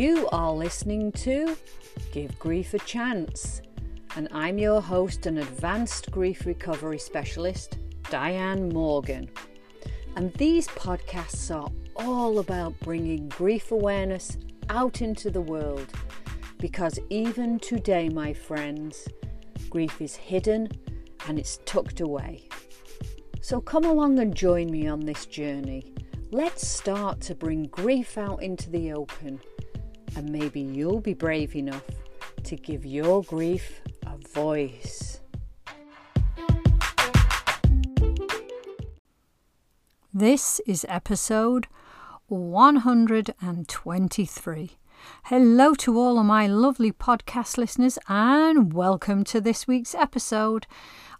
You are listening to Give Grief a Chance, and I'm your host and advanced grief recovery specialist, Diane Morgan. And these podcasts are all about bringing grief awareness out into the world because even today, my friends, grief is hidden and it's tucked away. So come along and join me on this journey. Let's start to bring grief out into the open, and maybe you'll be brave enough to give your grief a voice. This is episode 123. Hello to all of my lovely podcast listeners, and welcome to this week's episode.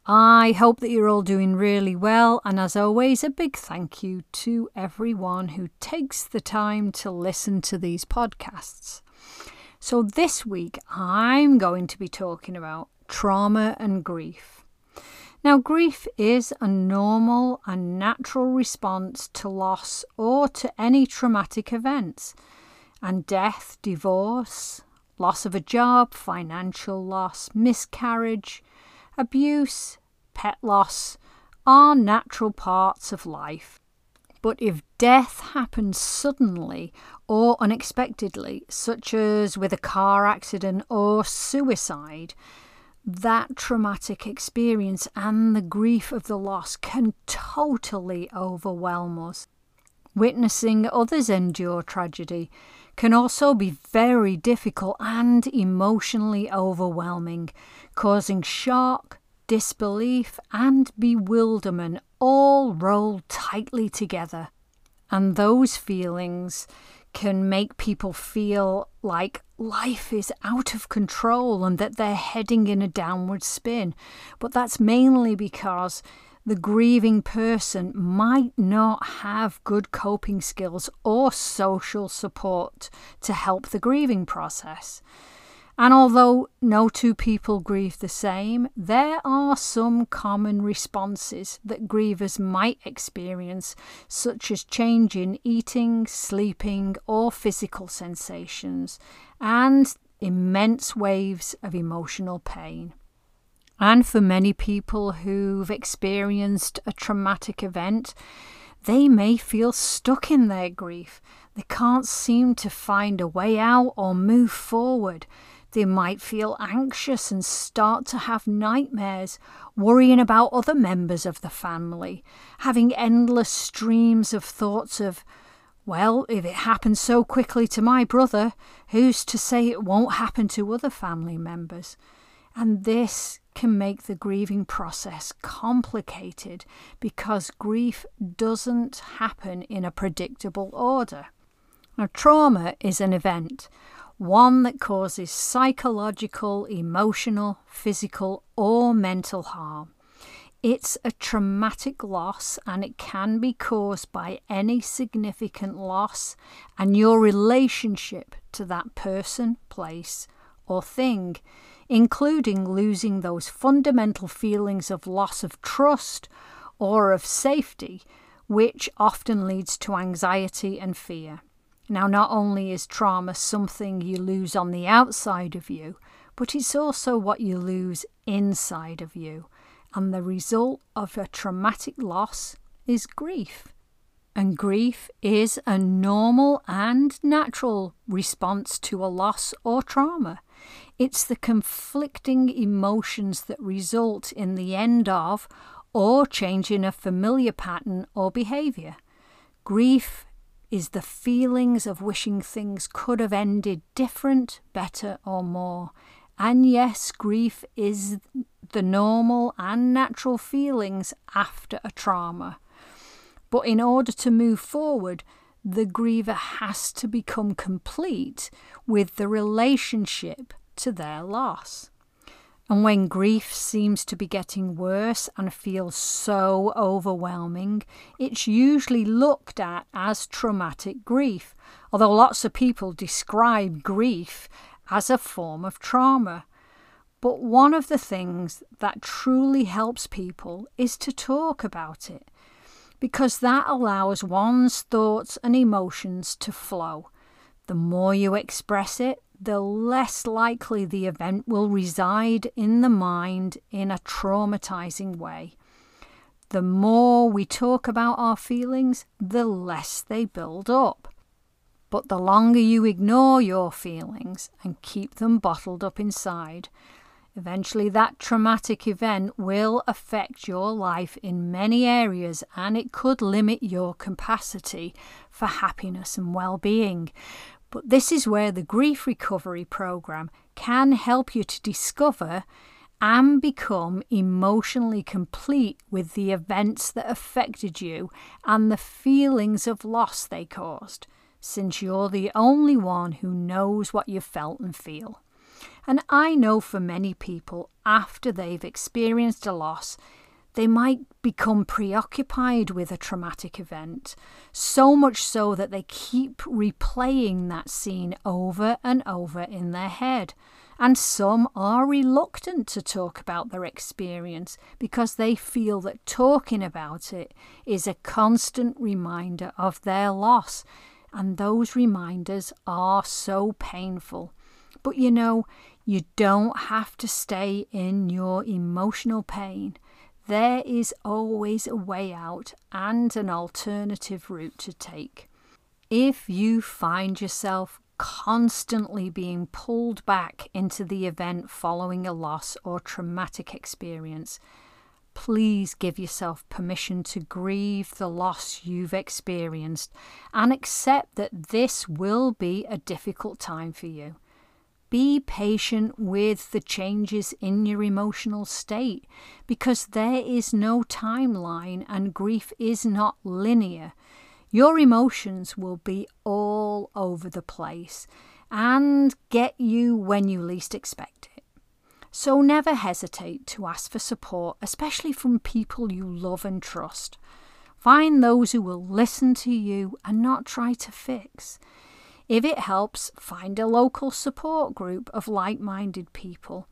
I hope that you're all doing really well, and as always, a big thank you to everyone who takes the time to listen to these podcasts. So, this week I'm going to be talking about trauma and grief. Now, grief is a normal and natural response to loss or to any traumatic events, and death, divorce, loss of a job, financial loss, miscarriage, abuse, pet loss are natural parts of life. But if death happens suddenly or unexpectedly, such as with a car accident or suicide, that traumatic experience and the grief of the loss can totally overwhelm us. Witnessing others endure tragedy can also be very difficult and emotionally overwhelming, causing shock, disbelief, and bewilderment all rolled tightly together. And those feelings can make people feel like life is out of control and that they're heading in a downward spin. But that's mainly because the grieving person might not have good coping skills or social support to help the grieving process. And although no two people grieve the same, there are some common responses that grievers might experience, such as change in eating, sleeping, or physical sensations, and immense waves of emotional pain. And for many people who've experienced a traumatic event, they may feel stuck in their grief. They can't seem to find a way out or move forward. They might feel anxious and start to have nightmares, worrying about other members of the family, having endless streams of thoughts of, well, if it happened so quickly to my brother, who's to say it won't happen to other family members? And this can make the grieving process complicated because grief doesn't happen in a predictable order. Now, trauma is an event one that causes psychological, emotional, physical, or mental harm. It's a traumatic loss and it can be caused by any significant loss and your relationship to that person, place, or thing, including losing those fundamental feelings of loss of trust or of safety, which often leads to anxiety and fear. Now, not only is trauma something you lose on the outside of you, but it's also what you lose inside of you. And the result of a traumatic loss is grief. And grief is a normal and natural response to a loss or trauma. It's the conflicting emotions that result in the end of or change in a familiar pattern or behaviour. Grief is the feelings of wishing things could have ended different, better, or more. And yes, grief is the normal and natural feelings after a trauma. But in order to move forward, the griever has to become complete with the relationship to their loss. And when grief seems to be getting worse and feels so overwhelming, it's usually looked at as traumatic grief, although lots of people describe grief as a form of trauma. But one of the things that truly helps people is to talk about it, because that allows one's thoughts and emotions to flow. The more you express it, the less likely the event will reside in the mind in a traumatizing way. The more we talk about our feelings, the less they build up. But the longer you ignore your feelings and keep them bottled up inside, eventually that traumatic event will affect your life in many areas and it could limit your capacity for happiness and well being. But this is where the Grief Recovery Program can help you to discover and become emotionally complete with the events that affected you and the feelings of loss they caused, since you're the only one who knows what you felt and feel. And I know for many people, after they've experienced a loss, they might become preoccupied with a traumatic event, so much so that they keep replaying that scene over and over in their head and some are reluctant to talk about their experience because they feel that talking about it is a constant reminder of their loss, and those reminders are so painful. But you know, you don't have to stay in your emotional pain. There is always a way out and an alternative route to take. If you find yourself constantly being pulled back into the event following a loss or traumatic experience, please give yourself permission to grieve the loss you've experienced and accept that this will be a difficult time for you. Be patient with the changes in your emotional state because there is no timeline and grief is not linear. Your emotions will be all over the place and get you when you least expect it. So never hesitate to ask for support, especially from people you love and trust. Find those who will listen to you and not try to fix. If it helps, find a local support group of like minded people.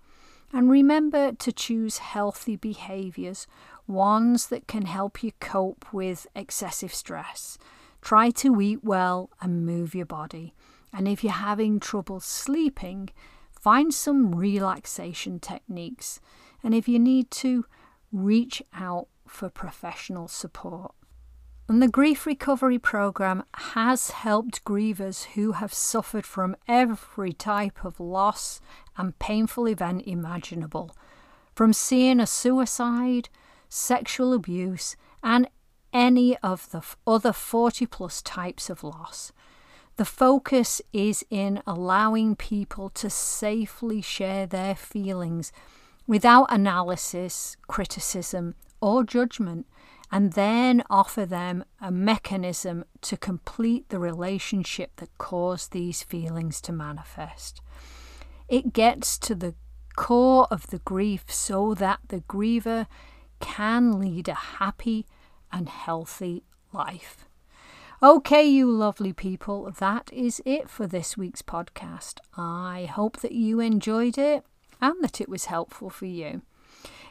And remember to choose healthy behaviours ones that can help you cope with excessive stress. Try to eat well and move your body. And if you're having trouble sleeping, find some relaxation techniques. And if you need to, reach out for professional support. And the Grief Recovery Programme has helped grievers who have suffered from every type of loss and painful event imaginable, from seeing a suicide sexual abuse, and any of the other 40 plus types of loss. The focus is in allowing people to safely share their feelings without analysis, criticism, or judgment, and then offer them a mechanism to complete the relationship that caused these feelings to manifest. It gets to the core of the grief so that the griever can lead a happy and healthy life. Okay, you lovely people, that is it for this week's podcast. I hope that you enjoyed it and that it was helpful for you.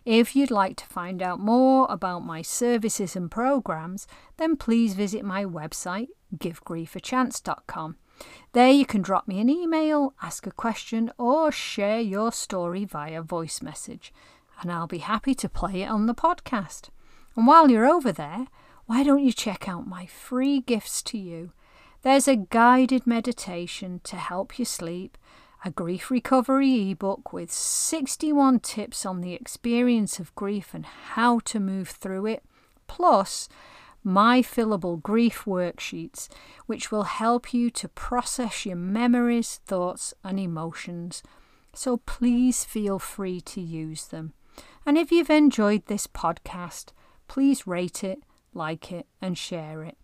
If you'd like to find out more about my services and programs, then please visit my website, givegriefachance.com. There you can drop me an email, ask a question, or share your story via voice message and I'll be happy to play it on the podcast. And while you're over there, why don't you check out my free gifts to you? There's a guided meditation to help you sleep, a grief recovery ebook with 61 tips on the experience of grief and how to move through it, plus my fillable grief worksheets, which will help you to process your memories, thoughts, and emotions. So please feel free to use them. And if you've enjoyed this podcast, please rate it, like it, and share it.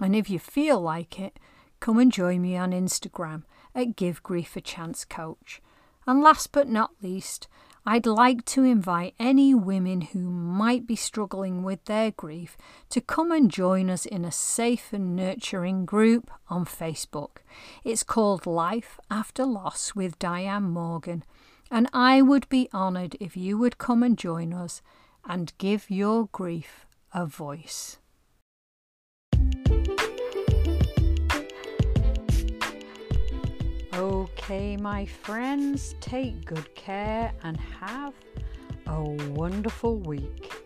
And if you feel like it, come and join me on Instagram at Give Grief a Chance Coach. And last but not least, I'd like to invite any women who might be struggling with their grief to come and join us in a safe and nurturing group on Facebook. It's called Life After Loss with Diane Morgan, and I would be honoured if you would come and join us and give your grief a voice. Okay, my friends, take good care and have a wonderful week.